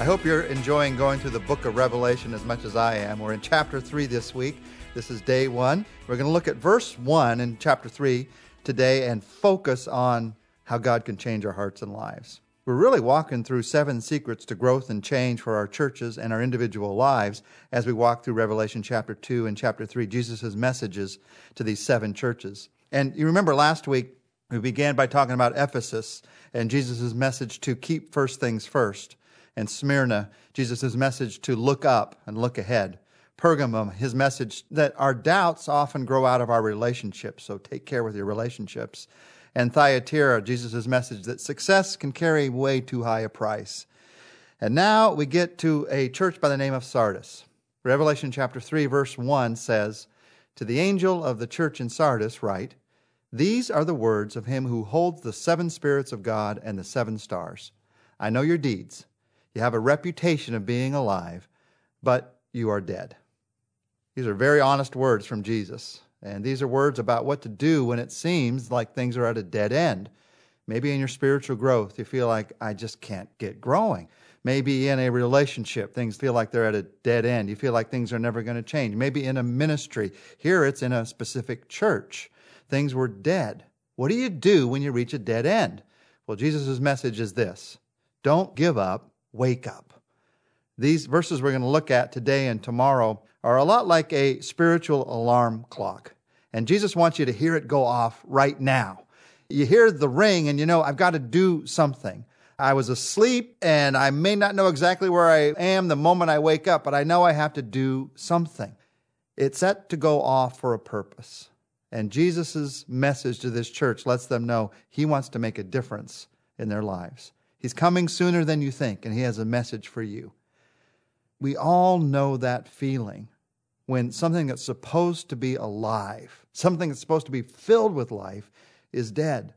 I hope you're enjoying going through the book of Revelation as much as I am. We're in chapter 3 this week. This is day one. We're going to look at verse 1 in chapter 3 today and focus on how God can change our hearts and lives. We're really walking through seven secrets to growth and change for our churches and our individual lives as we walk through Revelation chapter 2 and chapter 3, Jesus' messages to these seven churches. And you remember last week, we began by talking about Ephesus and Jesus' message to keep first things first, and Smyrna, Jesus' message to look up and look ahead. Pergamum, his message that our doubts often grow out of our relationships, so take care with your relationships and Thyatira, Jesus' message that success can carry way too high a price. And now we get to a church by the name of Sardis. Revelation chapter 3, verse 1 says, To the angel of the church in Sardis, write, These are the words of him who holds the seven spirits of God and the seven stars. I know your deeds. You have a reputation of being alive, but you are dead. These are very honest words from Jesus. And these are words about what to do when it seems like things are at a dead end. Maybe in your spiritual growth, you feel like, I just can't get growing. Maybe in a relationship, things feel like they're at a dead end. You feel like things are never going to change. Maybe in a ministry. Here it's in a specific church. Things were dead. What do you do when you reach a dead end? Well, Jesus' message is this don't give up, wake up. These verses we're going to look at today and tomorrow are a lot like a spiritual alarm clock. And Jesus wants you to hear it go off right now. You hear the ring and you know, I've got to do something. I was asleep and I may not know exactly where I am the moment I wake up, but I know I have to do something. It's set to go off for a purpose. And Jesus' message to this church lets them know he wants to make a difference in their lives. He's coming sooner than you think, and he has a message for you. We all know that feeling when something that's supposed to be alive, something that's supposed to be filled with life, is dead.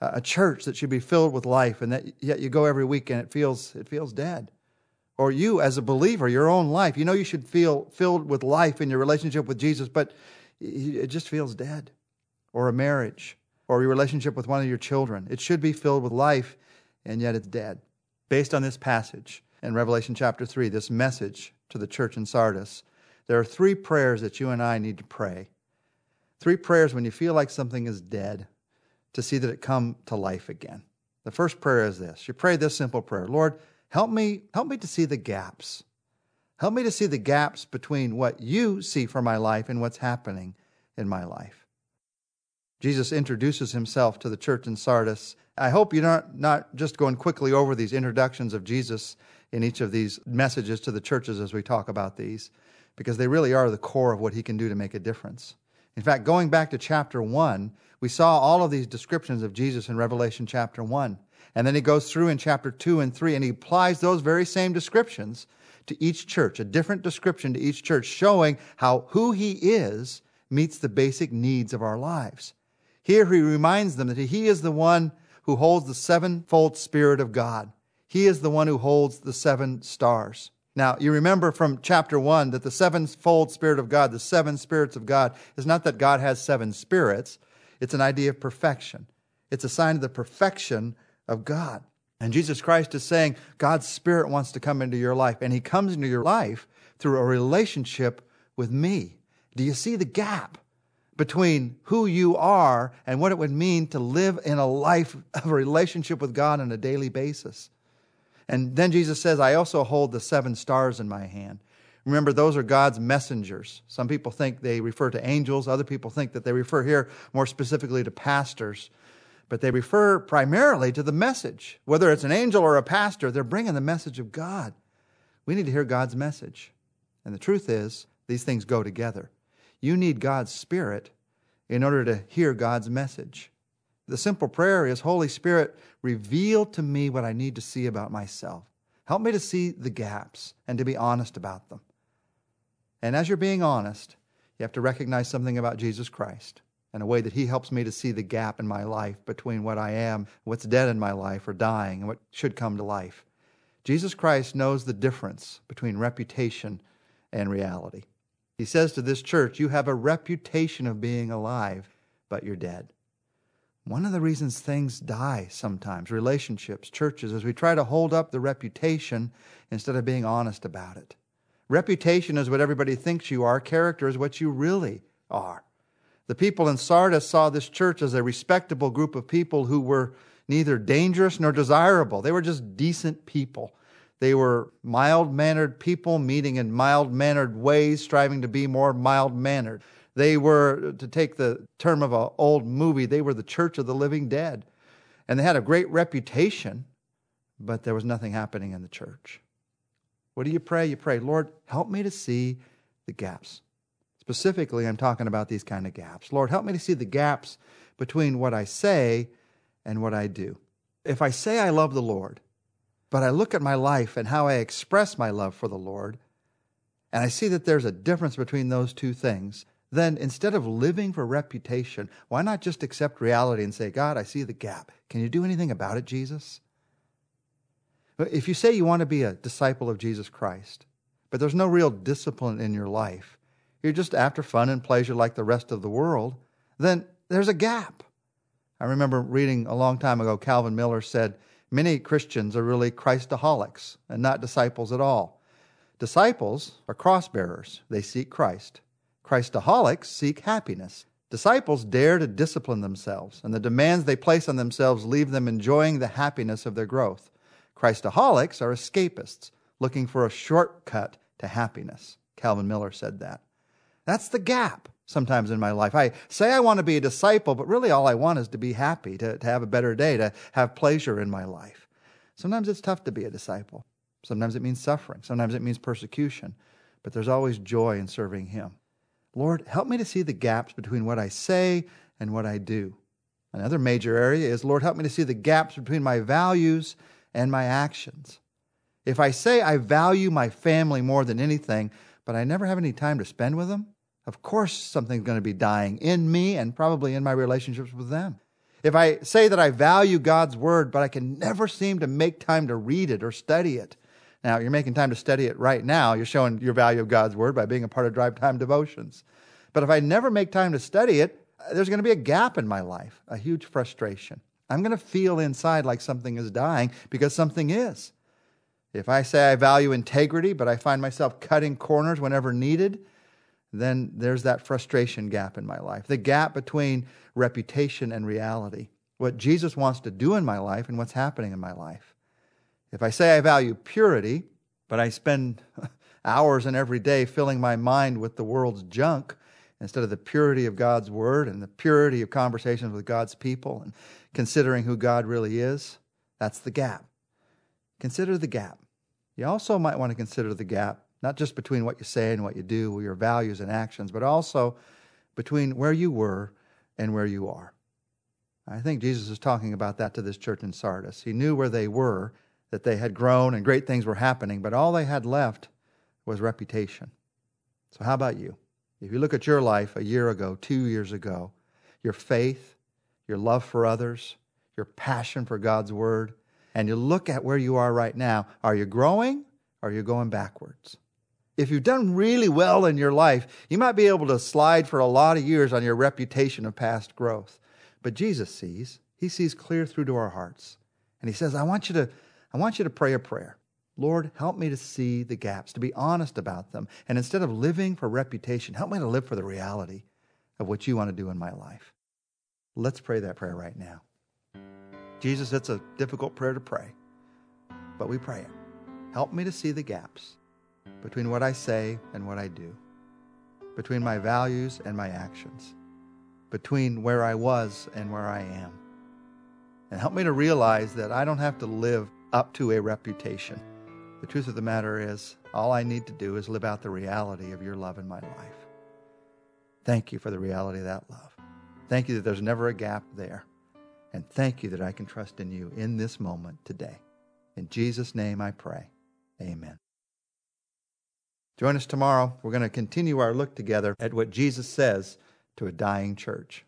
A church that should be filled with life, and that yet you go every week and it feels it feels dead. Or you, as a believer, your own life, you know you should feel filled with life in your relationship with Jesus, but it just feels dead. Or a marriage, or your relationship with one of your children, it should be filled with life, and yet it's dead. Based on this passage, in Revelation chapter 3, this message to the church in Sardis, there are three prayers that you and I need to pray. Three prayers when you feel like something is dead to see that it come to life again. The first prayer is this. You pray this simple prayer. Lord, help me help me to see the gaps. Help me to see the gaps between what you see for my life and what's happening in my life. Jesus introduces himself to the church in Sardis. I hope you're not, not just going quickly over these introductions of Jesus in each of these messages to the churches as we talk about these, because they really are the core of what he can do to make a difference. In fact, going back to chapter 1, we saw all of these descriptions of Jesus in Revelation chapter 1. And then he goes through in chapter 2 and 3 and he applies those very same descriptions to each church, a different description to each church, showing how who he is meets the basic needs of our lives. Here he reminds them that he is the one who holds the sevenfold Spirit of God. He is the one who holds the seven stars. Now, you remember from chapter 1 that the sevenfold Spirit of God, the seven spirits of God, is not that God has seven spirits, it's an idea of perfection. It's a sign of the perfection of God. And Jesus Christ is saying God's Spirit wants to come into your life, and He comes into your life through a relationship with me. Do you see the gap between who you are and what it would mean to live in a life of a relationship with God on a daily basis? And then Jesus says, I also hold the seven stars in my hand. Remember, those are God's messengers. Some people think they refer to angels, other people think that they refer here more specifically to pastors. But they refer primarily to the message. Whether it's an angel or a pastor, they're bringing the message of God. We need to hear God's message. And the truth is, these things go together. You need God's Spirit in order to hear God's message. The simple prayer is Holy Spirit, reveal to me what I need to see about myself. Help me to see the gaps and to be honest about them. And as you're being honest, you have to recognize something about Jesus Christ and a way that He helps me to see the gap in my life between what I am, what's dead in my life or dying, and what should come to life. Jesus Christ knows the difference between reputation and reality. He says to this church, You have a reputation of being alive, but you're dead. One of the reasons things die sometimes, relationships, churches, is we try to hold up the reputation instead of being honest about it. Reputation is what everybody thinks you are, character is what you really are. The people in Sardis saw this church as a respectable group of people who were neither dangerous nor desirable. They were just decent people. They were mild mannered people meeting in mild mannered ways, striving to be more mild mannered. They were, to take the term of an old movie, they were the church of the living dead. And they had a great reputation, but there was nothing happening in the church. What do you pray? You pray, Lord, help me to see the gaps. Specifically, I'm talking about these kind of gaps. Lord, help me to see the gaps between what I say and what I do. If I say I love the Lord, but I look at my life and how I express my love for the Lord, and I see that there's a difference between those two things, then instead of living for reputation, why not just accept reality and say, God, I see the gap. Can you do anything about it, Jesus? If you say you want to be a disciple of Jesus Christ, but there's no real discipline in your life, you're just after fun and pleasure like the rest of the world, then there's a gap. I remember reading a long time ago, Calvin Miller said, Many Christians are really Christaholics and not disciples at all. Disciples are cross bearers, they seek Christ. Christaholics seek happiness. Disciples dare to discipline themselves, and the demands they place on themselves leave them enjoying the happiness of their growth. Christaholics are escapists, looking for a shortcut to happiness. Calvin Miller said that. That's the gap sometimes in my life. I say I want to be a disciple, but really all I want is to be happy, to, to have a better day, to have pleasure in my life. Sometimes it's tough to be a disciple. Sometimes it means suffering. Sometimes it means persecution. But there's always joy in serving Him. Lord, help me to see the gaps between what I say and what I do. Another major area is, Lord, help me to see the gaps between my values and my actions. If I say I value my family more than anything, but I never have any time to spend with them, of course something's going to be dying in me and probably in my relationships with them. If I say that I value God's word, but I can never seem to make time to read it or study it, now, you're making time to study it right now. You're showing your value of God's Word by being a part of Drive Time Devotions. But if I never make time to study it, there's going to be a gap in my life, a huge frustration. I'm going to feel inside like something is dying because something is. If I say I value integrity, but I find myself cutting corners whenever needed, then there's that frustration gap in my life. The gap between reputation and reality. What Jesus wants to do in my life and what's happening in my life. If I say I value purity, but I spend hours and every day filling my mind with the world's junk instead of the purity of God's word and the purity of conversations with God's people and considering who God really is, that's the gap. Consider the gap. You also might want to consider the gap, not just between what you say and what you do, your values and actions, but also between where you were and where you are. I think Jesus is talking about that to this church in Sardis. He knew where they were that they had grown and great things were happening, but all they had left was reputation. So, how about you? If you look at your life a year ago, two years ago, your faith, your love for others, your passion for God's Word, and you look at where you are right now, are you growing or are you going backwards? If you've done really well in your life, you might be able to slide for a lot of years on your reputation of past growth. But Jesus sees, He sees clear through to our hearts. And He says, I want you to I want you to pray a prayer. Lord, help me to see the gaps, to be honest about them. And instead of living for reputation, help me to live for the reality of what you want to do in my life. Let's pray that prayer right now. Jesus, it's a difficult prayer to pray, but we pray it. Help me to see the gaps between what I say and what I do, between my values and my actions, between where I was and where I am. And help me to realize that I don't have to live up to a reputation. The truth of the matter is, all I need to do is live out the reality of your love in my life. Thank you for the reality of that love. Thank you that there's never a gap there. And thank you that I can trust in you in this moment today. In Jesus' name I pray. Amen. Join us tomorrow. We're going to continue our look together at what Jesus says to a dying church.